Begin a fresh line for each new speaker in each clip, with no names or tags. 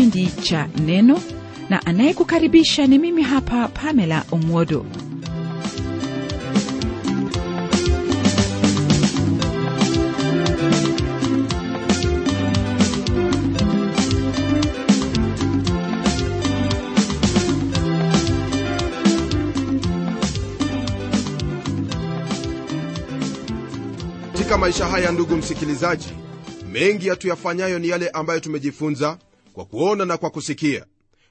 Kipindi cha Neno na anayekukaribisha ni mimi hapa Pamela Omwodo.
maisha haya ndugu msikilizaji mengi hatuyafanyayo ni yale ambayo tumejifunza kwa kuona na kwa kusikia.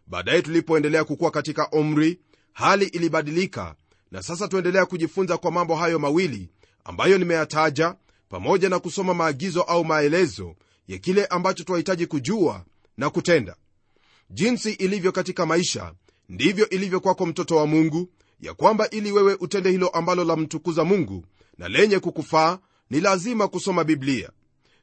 Baadaye tulipoendelea kukuwa katika umri hali ilibadilika na sasa tuendelea kujifunza kwa mambo hayo mawili ambayo nimeyataja pamoja na kusoma maagizo au maelezo ya kile ambacho twahitaji kujua na kutenda. Jinsi ilivyo katika maisha ndivyo ilivyo kwako mtoto wa mungu ya kwamba ili wewe utende hilo ambalo lamtukuza mungu na lenye kukufaa ni lazima kusoma biblia.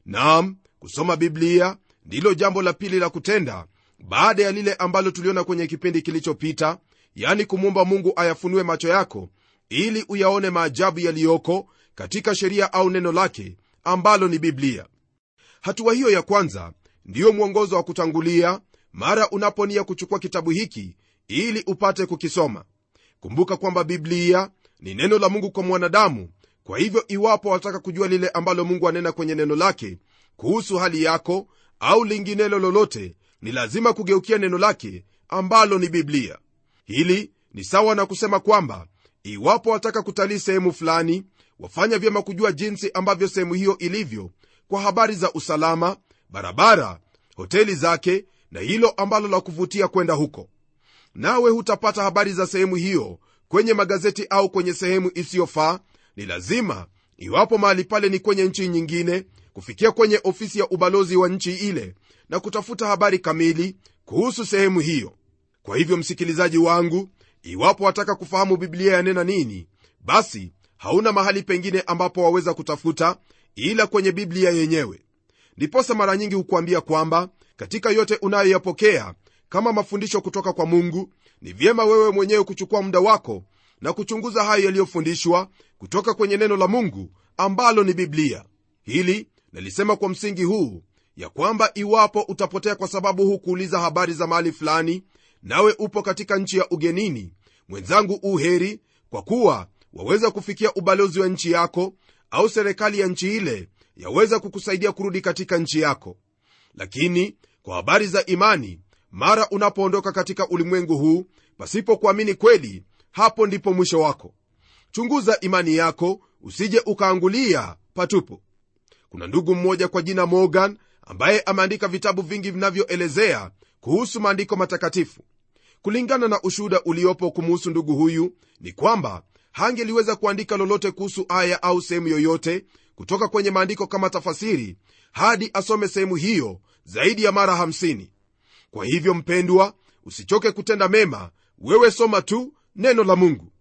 Naam kusoma biblia ndilo jambo la pili la kutenda. Baada ya lile ambalo tuliona kwenye kipindi kilichopita yani kumwomba mungu ayafunue macho yako ili uyaone maajabu yaliyoko katika sheria au neno lake ambalo ni biblia. Hatua hiyo ya kwanza ndiyo mwongozo wa kutangulia mara unaponia kuchukua kitabu hiki ili upate kukisoma. Kumbuka kwamba biblia ni neno la mungu kwa mwanadamu. Kwa hivyo iwapo wataka kujua lile ambalo mungu anena kwenye neno lake kuhusu hali yako au linginelo lolote ni lazima kugeukia neno lake ambalo ni biblia. Hili ni sawa na kusema kwamba iwapo wataka kutalii sehemu fulani wafanya vyema kujua jinsi ambavyo sehemu hiyo ilivyo kwa habari za usalama barabara hoteli zake na hilo ambalo la kuvutia kwenda huko. Nawe hutapata habari za sehemu hiyo kwenye magazeti au kwenye sehemu isiyofaa. Ni lazima iwapo mahali pale ni kwenye nchi nyingine kufikia kwenye ofisi ya ubalozi wa nchi ile na kutafuta habari kamili kuhusu sehemu hiyo. Kwa hivyo msikilizaji wangu iwapo wataka kufahamu biblia yanena nini basi hauna mahali pengine ambapo waweza kutafuta ila kwenye biblia yenyewe. Ndiposa mara nyingi hukuambia kwamba katika yote unayoyapokea kama mafundisho kutoka kwa mungu ni vyema wewe mwenyewe kuchukua muda wako na kuchunguza hayo yaliyofundishwa kutoka kwenye neno la mungu ambalo ni biblia. Hili nalisema kwa msingi huu ya kwamba iwapo utapotea kwa sababu hukuuliza habari za mahali fulani nawe upo katika nchi ya ugenini mwenzangu uheri kwa kuwa waweza kufikia ubalozi wa nchi yako au serikali ya nchi ile yaweza kukusaidia kurudi katika nchi yako. Lakini kwa habari za imani mara unapoondoka katika ulimwengu huu pasipo kuamini kweli hapo ndipo mwisho wako. Chunguza imani yako usije ukaangulia patupo kuna ndugu mmoja kwa jina morgan ambaye ameandika vitabu vingi vinavyoelezea kuhusu maandiko matakatifu. Kulingana na ushuhuda uliopo kumuhusu ndugu huyu ni kwamba hangeliweza kuandika lolote kuhusu aya au sehemu yoyote kutoka kwenye maandiko kama tafasiri hadi asome sehemu hiyo zaidi ya mara 50 kwa hivyo mpendwa usichoke kutenda mema. Wewe soma tu neno la mungu.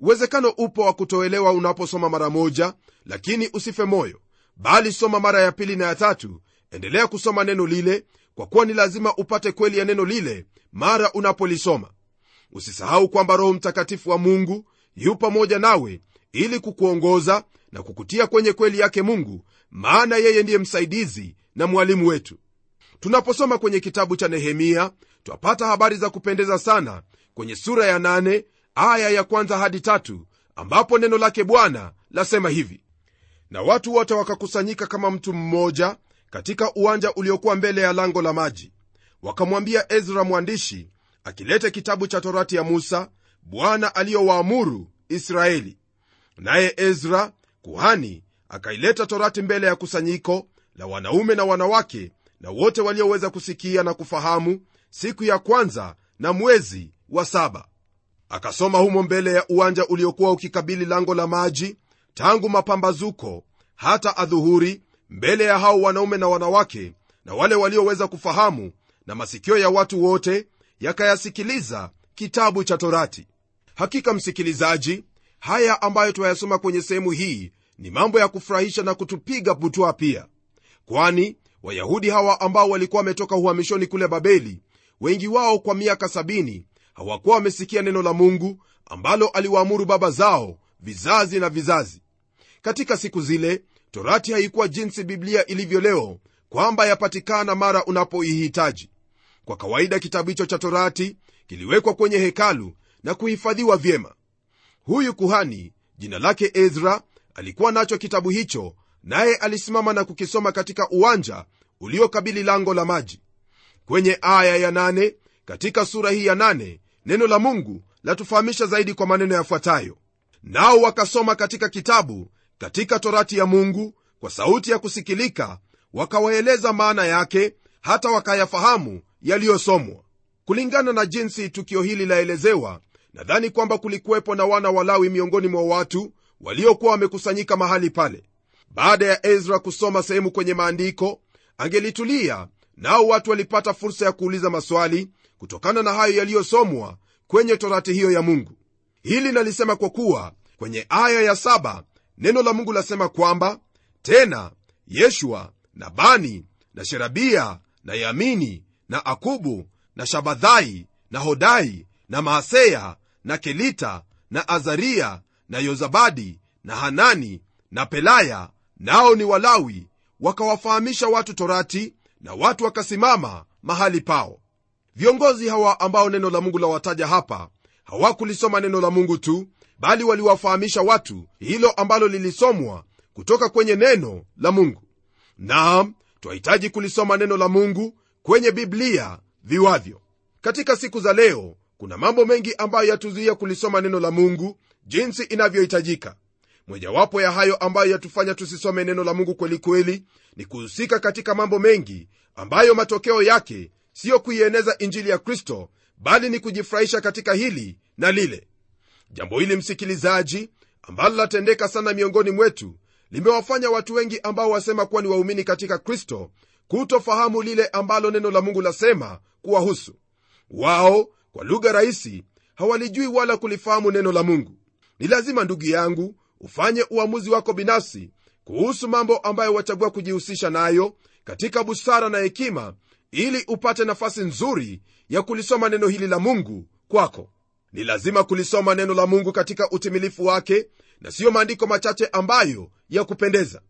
Uwezekano upo wa kutoelewa unaposoma mara moja lakini usife moyo bali soma mara ya pili na ya tatu. Endelea kusoma neno lile kwa kuwa ni lazima upate kweli ya neno lile mara unapolisoma. Usisahau kwamba roho mtakatifu wa mungu yu pamoja nawe ili kukuongoza na kukutia kwenye kweli yake mungu maana yeye ndiye msaidizi na mwalimu wetu. Tunaposoma kwenye kitabu cha nehemia twapata habari za kupendeza sana kwenye sura ya nane, aya ya kwanza hadi tatu ambapo neno lake bwana lasema hivi na watu wote wakakusanyika kama mtu mmoja katika uwanja uliokuwa mbele ya lango la maji. Wakamwambia ezra mwandishi akilete kitabu cha torati ya musa bwana aliyowaamuru israeli. Naye ezra kuhani akaileta torati mbele ya kusanyiko la wanaume na wanawake na wote walioweza kusikia na kufahamu siku ya kwanza na mwezi wa saba. Akasoma humo mbele ya uwanja uliokuwa ukikabili lango la maji tangu mapambazuko hata adhuhuri mbele ya hao wanaume na wanawake na wale walioweza kufahamu na masikio ya watu wote yakayasikiliza kitabu cha torati. Hakika msikilizaji haya ambayo twayasoma kwenye sehemu hii ni mambo ya kufurahisha na kutupiga butwa pia. Kwani wayahudi hawa ambao walikuwa wametoka uhamishoni kule babeli wengi wao kwa miaka sabini hawakuwa wamesikia neno la mungu ambalo aliwaamuru baba zao vizazi na vizazi. Katika siku zile torati haikuwa jinsi biblia ilivyo leo kwamba yapatikana mara unapoihitaji. Kwa kawaida kitabu hicho cha torati kiliwekwa kwenye hekalu na kuhifadhiwa vyema. Huyu kuhani jina lake ezra alikuwa nacho kitabu hicho naye alisimama na kukisoma katika uwanja uliokabili lango la maji. Kwenye aya ya nane, katika sura hii ya nane, neno la mungu latufahamisha zaidi kwa maneno yafuatayo nao wakasoma katika kitabu katika torati ya mungu kwa sauti ya kusikilika wakawaeleza maana yake hata wakayafahamu yaliyosomwa. Kulingana na jinsi tukio hili laelezewa nadhani kwamba kulikuwepo na wana walawi miongoni mwa watu waliokuwa wamekusanyika mahali pale. Baada ya ezra kusoma sehemu kwenye maandiko angelitulia nao watu walipata fursa ya kuuliza maswali kutokana na hayo yaliyosomwa kwenye torati hiyo ya mungu hili nalisema kwa kuwa kwenye aya ya saba neno la mungu lasema kwamba tena yeshua na bani na sherabia na yamini na akubu na shabadhai na hodai na maaseya na kelita na azaria na yozabadi na hanani na pelaya nao ni walawi wakawafahamisha watu torati na watu wakasimama mahali pao. Viongozi hawa ambao neno la mungu lawataja hapa hawakulisoma neno la mungu tu bali waliwafahamisha watu hilo ambalo lilisomwa kutoka kwenye neno la mungu. Naam twahitaji kulisoma neno la mungu kwenye biblia viwavyo. Katika siku za leo kuna mambo mengi ambayo yatuzuia kulisoma neno la mungu jinsi inavyohitajika. Mojawapo ya hayo ambayo yatufanya tusisome neno la mungu kweli kweli ni kuhusika katika mambo mengi ambayo matokeo yake siyo kuieneza injili ya kristo bali ni kujifurahisha katika hili na lile. Jambo hili msikilizaji ambalo latendeka sana miongoni mwetu limewafanya watu wengi ambao wasema kuwa ni waumini katika kristo kutofahamu lile ambalo neno la mungu lasema kuwahusu. Wao kwa lugha rahisi hawalijui wala kulifahamu neno la mungu. Ni lazima ndugu yangu ufanye uamuzi wako binafsi kuhusu mambo ambayo wachagua kujihusisha nayo katika busara na hekima ili upate nafasi nzuri ya kulisoma neno hili la mungu kwako. Ni lazima kulisoma neno la mungu katika utimilifu wake na siyo maandiko machache ambayo ya kupendeza.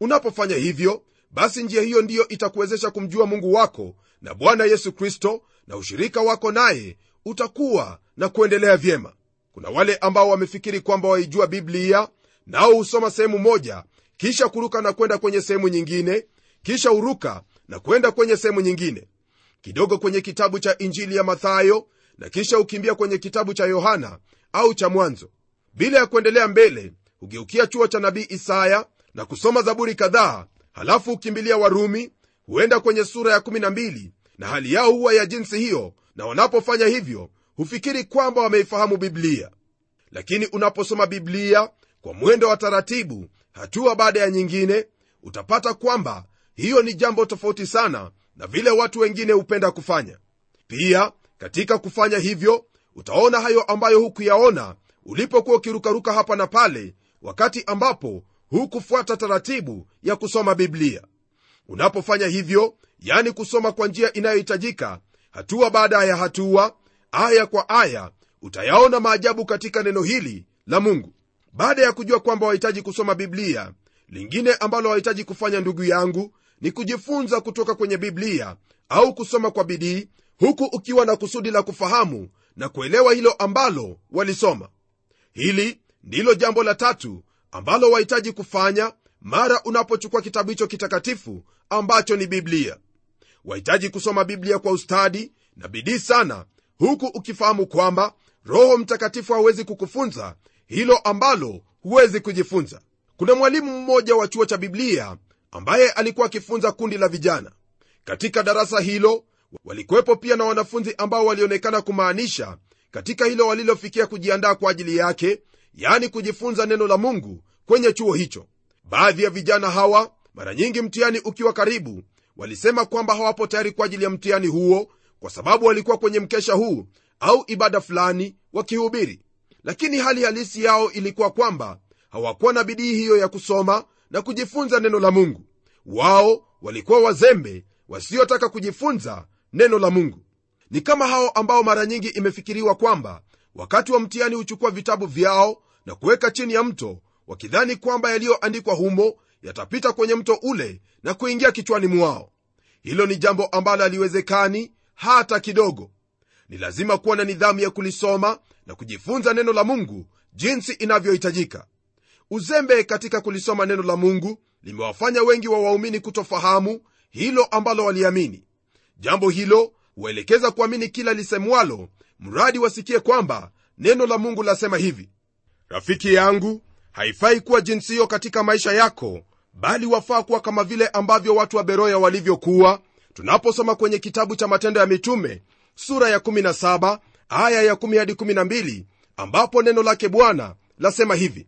Unapofanya hivyo basi njia hiyo ndiyo itakuwezesha kumjua mungu wako na bwana yesu kristo na ushirika wako naye utakuwa na kuendelea vyema. Kuna wale ambao wamefikiri kwamba waijua biblia nao husoma sehemu moja kisha kuruka na kwenda kwenye sehemu nyingine kisha huruka na kwenda kwenye sehemu nyingine kidogo kwenye kitabu cha injili ya mathayo na kisha hukimbia kwenye kitabu cha yohana au cha mwanzo. Bila ya kuendelea mbele hugeukia chuo cha nabii isaya na kusoma zaburi kadhaa halafu hukimbilia warumi huenda kwenye sura ya 12 na hali yao huwa ya jinsi hiyo na wanapofanya hivyo hufikiri kwamba wameifahamu biblia. Lakini unaposoma biblia kwa mwendo wa taratibu hatua baada ya nyingine utapata kwamba hiyo ni jambo tofauti sana na vile watu wengine hupenda kufanya. Pia katika kufanya hivyo utaona hayo ambayo hukuyaona ulipokuwa ukirukaruka hapa na pale wakati ambapo hukufuata taratibu ya kusoma biblia. Unapofanya hivyo yani kusoma kwa njia inayohitajika hatua baada ya hatua aya kwa aya utayaona maajabu katika neno hili la mungu. Baada ya kujua kwamba wahitaji kusoma biblia lingine ambalo wahitaji kufanya ndugu yangu ni kujifunza kutoka kwenye biblia au kusoma kwa bidii huku ukiwa na kusudi la kufahamu na kuelewa hilo ambalo walisoma. Hili ndilo jambo la tatu ambalo wahitaji kufanya mara unapochukua kitabu hicho kitakatifu ambacho ni biblia. Wahitaji kusoma biblia kwa ustadi na bidii sana huku ukifahamu kwamba roho mtakatifu hawezi kukufunza hilo ambalo huwezi kujifunza. Kuna mwalimu mmoja wa chuo cha biblia ambaye alikuwa akifunza kundi la vijana. Katika darasa hilo walikuwepo pia na wanafunzi ambao walionekana kumaanisha katika hilo walilofikia kujiandaa kwa ajili yake yani kujifunza neno la mungu kwenye chuo hicho. Baadhi ya vijana hawa mara nyingi mtihani ukiwa karibu walisema kwamba hawapo tayari kwa ajili ya mtihani huo kwa sababu walikuwa kwenye mkesha huu au ibada fulani wakihubiri. Lakini hali halisi yao ilikuwa kwamba hawakuwa na bidii hiyo ya kusoma na kujifunza neno la mungu. Wao walikuwa wazembe wasiotaka kujifunza neno la mungu. Ni kama hao ambao mara nyingi imefikiriwa kwamba wakati wa mtihani huchukua vitabu vyao na kuweka chini ya mto wakidhani kwamba yaliyoandikwa humo yatapita kwenye mto ule na kuingia kichwani mwao. Hilo ni jambo ambalo haliwezekani hata kidogo. Ni lazima kuwa na nidhamu ya kulisoma na kujifunza neno la mungu jinsi inavyohitajika uzembe katika kulisoma neno la mungu limewafanya wengi wa waumini kutofahamu hilo ambalo waliamini. Jambo hilo huelekeza kuamini kila lisemwalo mradi wasikie kwamba neno la mungu lasema hivi rafiki yangu haifai kuwa jinsi hiyo katika maisha yako bali wafaa kuwa kama vile ambavyo watu wa beroya walivyokuwa. Tunaposoma kwenye kitabu cha matendo ya mitume sura ya 17 aya ya 1 hadi 12 ambapo neno lake bwana lasema hivi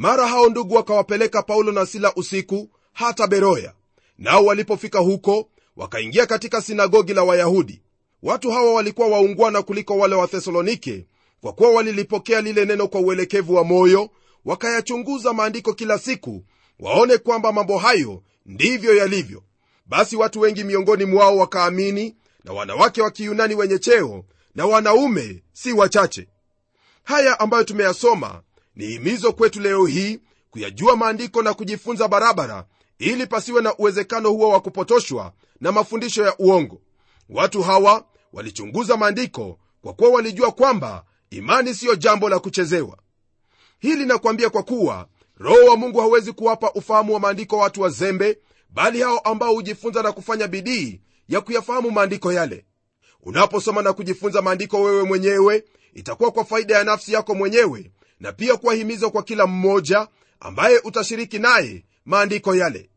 mara hao ndugu wakawapeleka paulo na sila usiku hata beroya. Nao walipofika huko wakaingia katika sinagogi la wayahudi. Watu hawa walikuwa waungwana kuliko wale wa thesalonike kwa kuwa walilipokea lile neno kwa uelekevu wa moyo wakayachunguza maandiko kila siku waone kwamba mambo hayo ndivyo yalivyo. Basi watu wengi miongoni mwao wakaamini na wanawake wa kiyunani wenye cheo na wanaume si wachache. Haya ambayo tumeyasoma ni himizo kwetu leo hii kuyajua maandiko na kujifunza barabara ili pasiwe na uwezekano huo wa kupotoshwa na mafundisho ya uongo. Watu hawa walichunguza maandiko kwa kuwa walijua kwamba imani siyo jambo la kuchezewa. Hili nakwambia kwa kuwa roho wa mungu hawezi kuwapa ufahamu wa maandiko watu wazembe bali hao ambao hujifunza na kufanya bidii ya kuyafahamu maandiko yale. Unaposoma na kujifunza maandiko wewe mwenyewe itakuwa kwa faida ya nafsi yako mwenyewe na pia kuwahimiza kwa kila mmoja ambaye utashiriki naye maandiko yale.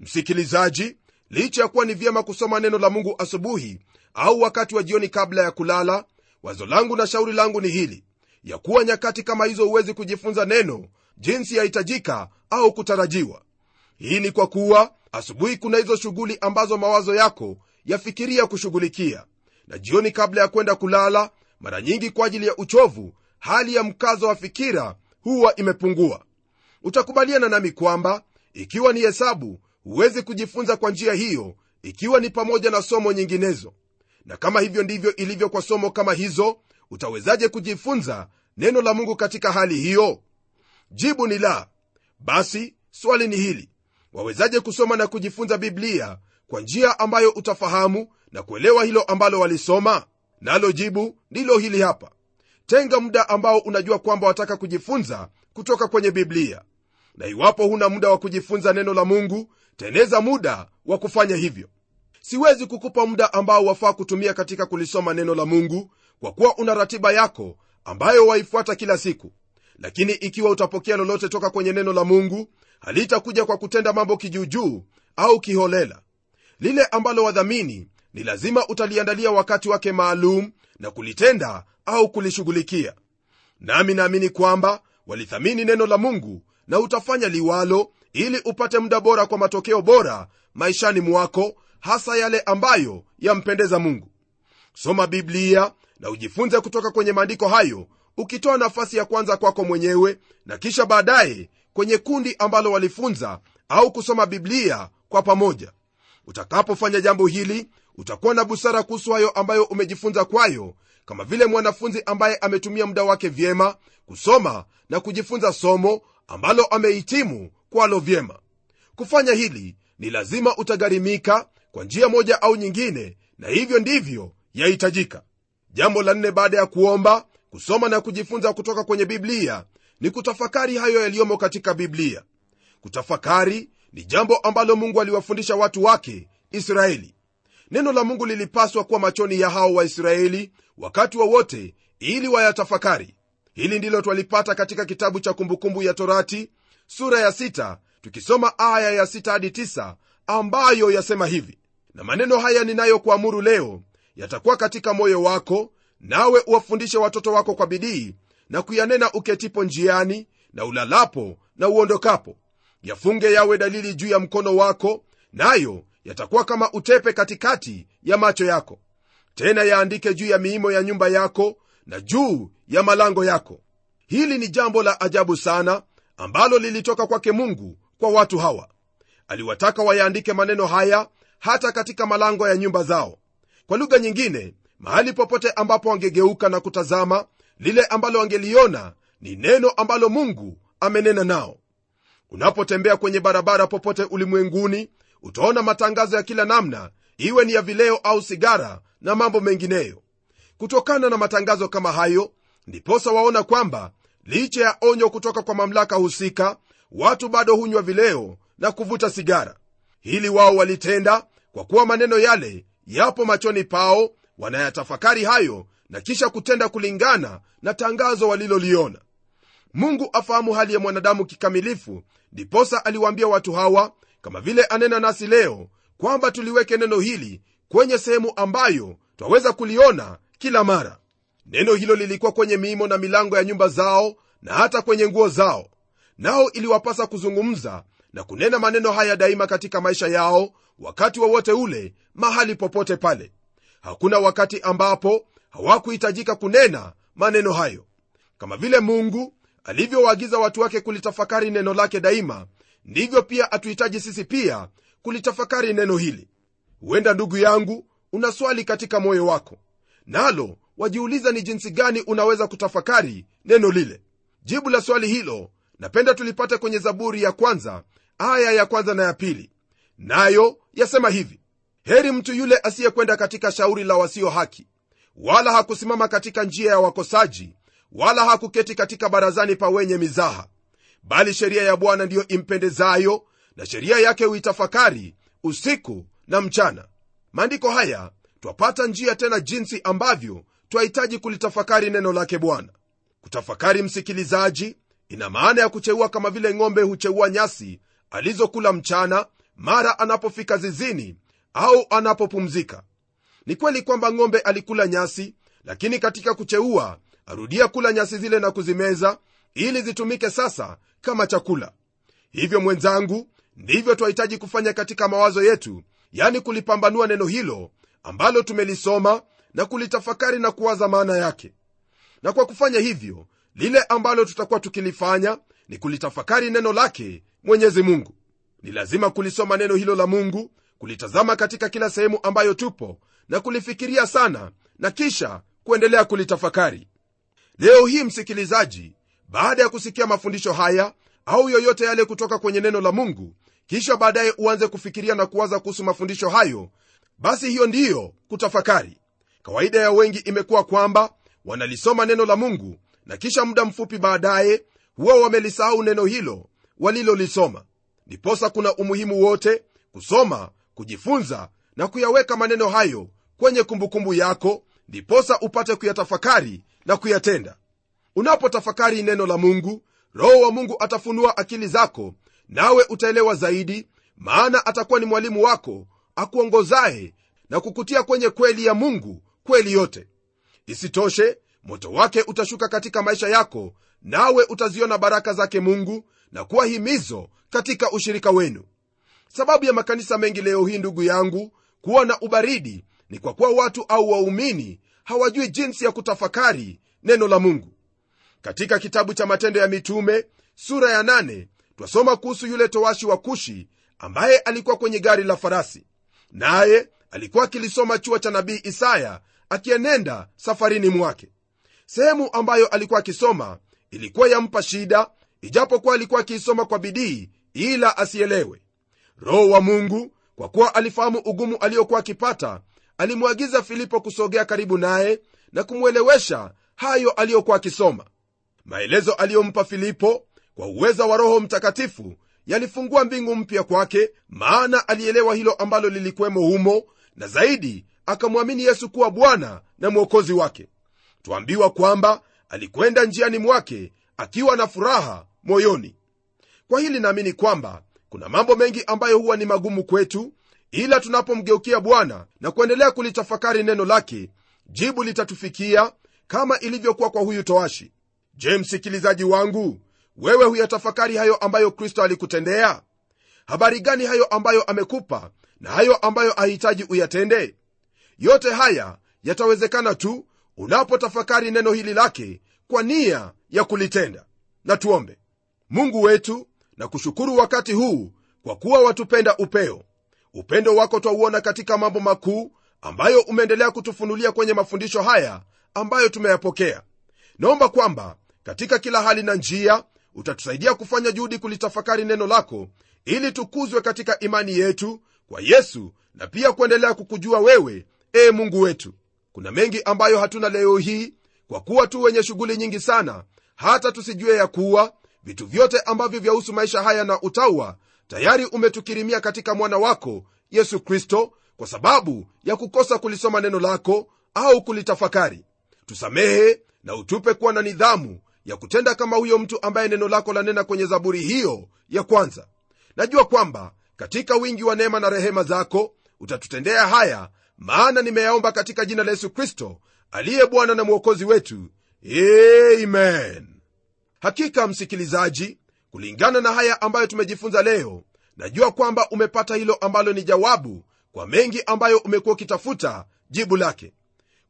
Msikilizaji licha ya kuwa ni vyema kusoma neno la mungu asubuhi au wakati wa jioni kabla ya kulala wazo langu na shauri langu ni hili ya kuwa nyakati kama hizo huwezi kujifunza neno jinsi yahitajika au kutarajiwa. Hii ni kwa kuwa asubuhi kuna hizo shughuli ambazo mawazo yako yafikiria kushughulikia. Na jioni kabla ya kwenda kulala mara nyingi kwa ajili ya uchovu hali ya mkazo wa fikira huwa imepungua. Utakubaliana nami kwamba ikiwa ni hesabu huwezi kujifunza kwa njia hiyo ikiwa ni pamoja na somo nyinginezo. Na kama hivyo ndivyo ilivyo kwa somo kama hizo utawezaje kujifunza neno la mungu katika hali hiyo? Jibu ni la. Basi swali ni hili. Wawezaje kusoma na kujifunza biblia kwa njia ambayo utafahamu na kuelewa hilo ambalo walisoma? Nalo jibu ndilo hili hapa tenga muda ambao unajua kwamba wataka kujifunza kutoka kwenye biblia. Na iwapo huna muda wa kujifunza neno la mungu teneza muda wa kufanya hivyo. Siwezi kukupa muda ambao wafaa kutumia katika kulisoma neno la mungu kwa kuwa una ratiba yako ambayo waifuata kila siku. Lakini ikiwa utapokea lolote toka kwenye neno la mungu halitakuja kwa kutenda mambo kijuujuu au kiholela. Lile ambalo wadhamini ni lazima utaliandalia wakati wake maalum na kulitenda au kulishughulikia. Nami naamini kwamba walithamini neno la mungu na utafanya liwalo ili upate muda bora kwa matokeo bora maishani mwako hasa yale ambayo yampendeza mungu. Soma biblia na ujifunze kutoka kwenye maandiko hayo ukitoa nafasi ya kwanza kwako mwenyewe na kisha baadaye kwenye kundi ambalo walifunza au kusoma biblia kwa pamoja. Utakapofanya jambo hili utakuwa na busara kuhusu hayo ambayo umejifunza kwayo kama vile mwanafunzi ambaye ametumia muda wake vyema kusoma na kujifunza somo ambalo amehitimu kwalo vyema. Kufanya hili ni lazima utagharimika kwa njia moja au nyingine na hivyo ndivyo yahitajika. Jambo la nne baada ya kuomba kusoma na kujifunza kutoka kwenye biblia ni kutafakari hayo yaliyomo katika biblia. Kutafakari ni jambo ambalo mungu aliwafundisha watu wake israeli neno la mungu lilipaswa kuwa machoni ya hao waisraeli wakati wowote wa ili wayatafakari. Hili ndilo twalipata katika kitabu cha kumbukumbu ya torati sura ya 6 tukisoma aya ya sita hadi tisa, ambayo yasema hivi na maneno haya ninayokuamuru leo yatakuwa katika moyo wako nawe uwafundishe watoto wako kwa bidii na kuyanena uketipo njiani na ulalapo na uondokapo. Yafunge yawe dalili juu ya mkono wako nayo yatakuwa kama utepe katikati ya macho yako. Tena yaandike juu ya miimo ya nyumba yako na juu ya malango yako. Hili ni jambo la ajabu sana ambalo lilitoka kwake mungu kwa watu hawa. Aliwataka wayaandike maneno haya hata katika malango ya nyumba zao. Kwa lugha nyingine mahali popote ambapo wangegeuka na kutazama lile ambalo wangeliona ni neno ambalo mungu amenena nao. Unapotembea kwenye barabara popote ulimwenguni utaona matangazo ya kila namna iwe ni ya vileo au sigara na mambo mengineyo. Kutokana na matangazo kama hayo ndiposa waona kwamba licha ya onyo kutoka kwa mamlaka husika watu bado hunywa vileo na kuvuta sigara. Hili wao walitenda kwa kuwa maneno yale yapo machoni pao wanayatafakari hayo na kisha kutenda kulingana na tangazo waliloliona. Mungu afahamu hali ya mwanadamu kikamilifu ndiposa aliwaambia watu hawa kama vile anena nasi leo kwamba tuliweke neno hili kwenye sehemu ambayo twaweza kuliona kila mara. Neno hilo lilikuwa kwenye miimo na milango ya nyumba zao na hata kwenye nguo zao. Nao iliwapasa kuzungumza na kunena maneno haya daima katika maisha yao wakati wowote wa ule mahali popote pale. Hakuna wakati ambapo hawakuhitajika kunena maneno hayo. Kama vile mungu alivyowaagiza watu wake kulitafakari neno lake daima ndivyo pia atuhitaji sisi pia kulitafakari neno hili. Huenda ndugu yangu una swali katika moyo wako. Nalo wajiuliza ni jinsi gani unaweza kutafakari neno lile. Jibu la swali hilo napenda tulipate kwenye zaburi ya kwanza aya ya kwanza na ya pili. Nayo yasema hivi. Heri mtu yule asiyekwenda katika shauri la wasio haki. Wala hakusimama katika njia ya wakosaji wala hakuketi katika barazani pa wenye mizaha bali sheria ya bwana ndiyo impendezayo na sheria yake huitafakari usiku na mchana. Maandiko haya twapata njia tena jinsi ambavyo twahitaji kulitafakari neno lake bwana. Kutafakari msikilizaji ina maana ya kucheua kama vile ng'ombe hucheua nyasi alizokula mchana mara anapofika zizini au anapopumzika. Ni kweli kwamba ng'ombe alikula nyasi lakini katika kucheua arudia kula nyasi zile na kuzimeza ili zitumike sasa kama chakula. Hivyo mwenzangu ndivyo twahitaji kufanya katika mawazo yetu yani kulipambanua neno hilo ambalo tumelisoma na kulitafakari na kuwaza maana yake. Na kwa kufanya hivyo lile ambalo tutakuwa tukilifanya ni kulitafakari neno lake mwenyezi mungu. Ni lazima kulisoma neno hilo la mungu kulitazama katika kila sehemu ambayo tupo na kulifikiria sana na kisha kuendelea kulitafakari. Leo hii msikilizaji baada ya kusikia mafundisho haya au yoyote yale kutoka kwenye neno la mungu kisha baadaye uanze kufikiria na kuwaza kuhusu mafundisho hayo basi hiyo ndiyo kutafakari. Kawaida ya wengi imekuwa kwamba wanalisoma neno la mungu na kisha muda mfupi baadaye huwa wamelisahau neno hilo walilolisoma. Ndiposa kuna umuhimu wote kusoma kujifunza na kuyaweka maneno hayo kwenye kumbukumbu yako ndiposa upate kuyatafakari na kuyatenda unapotafakari neno la mungu roho wa mungu atafunua akili zako nawe utaelewa zaidi maana atakuwa ni mwalimu wako akuongozaye na kukutia kwenye kweli ya mungu kweli yote. Isitoshe moto wake utashuka katika maisha yako nawe utaziona baraka zake mungu na kuwa himizo katika ushirika wenu. Sababu ya makanisa mengi leo hii ndugu yangu kuwa na ubaridi ni kwa kuwa watu au waumini hawajui jinsi ya kutafakari neno la mungu katika kitabu cha matendo ya mitume sura ya nane, twasoma kuhusu yule towashi wa kushi ambaye alikuwa kwenye gari la farasi. Naye alikuwa akilisoma chuo cha nabii isaya akienenda safarini mwake. Sehemu ambayo alikuwa akisoma ilikuwa yampa shida ijapokuwa alikuwa akiisoma kwa bidii ila asielewe. Roho wa mungu kwa kuwa alifahamu ugumu aliokuwa akipata alimwagiza filipo kusogea karibu naye na kumwelewesha hayo aliyokuwa akisoma maelezo aliyompa filipo kwa uweza wa roho mtakatifu yalifungua mbingu mpya kwake maana alielewa hilo ambalo lilikuwemo humo na zaidi akamwamini yesu kuwa bwana na mwokozi wake. Twambiwa kwamba alikwenda njiani mwake akiwa na furaha moyoni. Kwa hili naamini kwamba kuna mambo mengi ambayo huwa ni magumu kwetu ila tunapomgeukia bwana na kuendelea kulitafakari neno lake jibu litatufikia kama ilivyokuwa kwa huyu toashi je msikilizaji wangu wewe huyatafakari hayo ambayo kristo alikutendea? Habari gani hayo ambayo amekupa na hayo ambayo ahitaji uyatende? Yote haya yatawezekana tu unapotafakari neno hili lake kwa nia ya kulitenda. Na tuombe. Mungu wetu na kushukuru wakati huu kwa kuwa watupenda upeo. Upendo wako twauona katika mambo makuu ambayo umeendelea kutufunulia kwenye mafundisho haya ambayo tumeyapokea. Naomba kwamba katika kila hali na njia utatusaidia kufanya juhudi kulitafakari neno lako ili tukuzwe katika imani yetu kwa yesu na pia kuendelea kukujua wewe ee mungu wetu. Kuna mengi ambayo hatuna leo hii kwa kuwa tu wenye shughuli nyingi sana hata tusijue ya kuwa vitu vyote ambavyo vyahusu maisha haya na utawa tayari umetukirimia katika mwana wako yesu kristo kwa sababu ya kukosa kulisoma neno lako au kulitafakari. Tusamehe na utupe kuwa na nidhamu ya kutenda kama huyo mtu ambaye neno lako lanena kwenye zaburi hiyo ya kwanza. Najua kwamba katika wingi wa neema na rehema zako utatutendea haya maana nimeyaomba katika jina la yesu kristo aliye bwana na mwokozi wetu. Amen. Hakika msikilizaji kulingana na haya ambayo tumejifunza leo najua kwamba umepata hilo ambalo ni jawabu kwa mengi ambayo umekuwa ukitafuta jibu lake.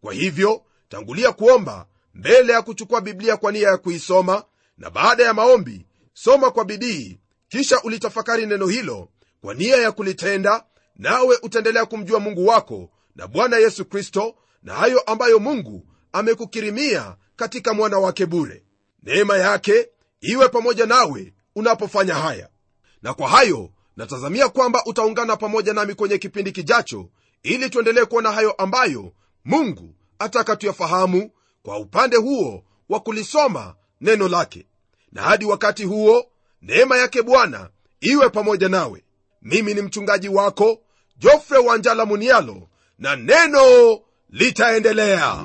Kwa hivyo tangulia kuomba mbele ya kuchukua biblia kwa nia ya kuisoma na baada ya maombi soma kwa bidii kisha ulitafakari neno hilo kwa nia ya kulitenda nawe utaendelea kumjua mungu wako na bwana yesu kristo na hayo ambayo mungu amekukirimia katika mwana wake bure. Neema yake iwe pamoja nawe unapofanya haya. Na kwa hayo natazamia kwamba utaungana pamoja nami kwenye kipindi kijacho ili tuendelee kuona hayo ambayo mungu ataka tuyafahamu kwa upande huo wa kulisoma neno lake. Na hadi wakati huo neema yake bwana iwe pamoja nawe. Mimi ni mchungaji wako jofre wanjala munialo na neno litaendelea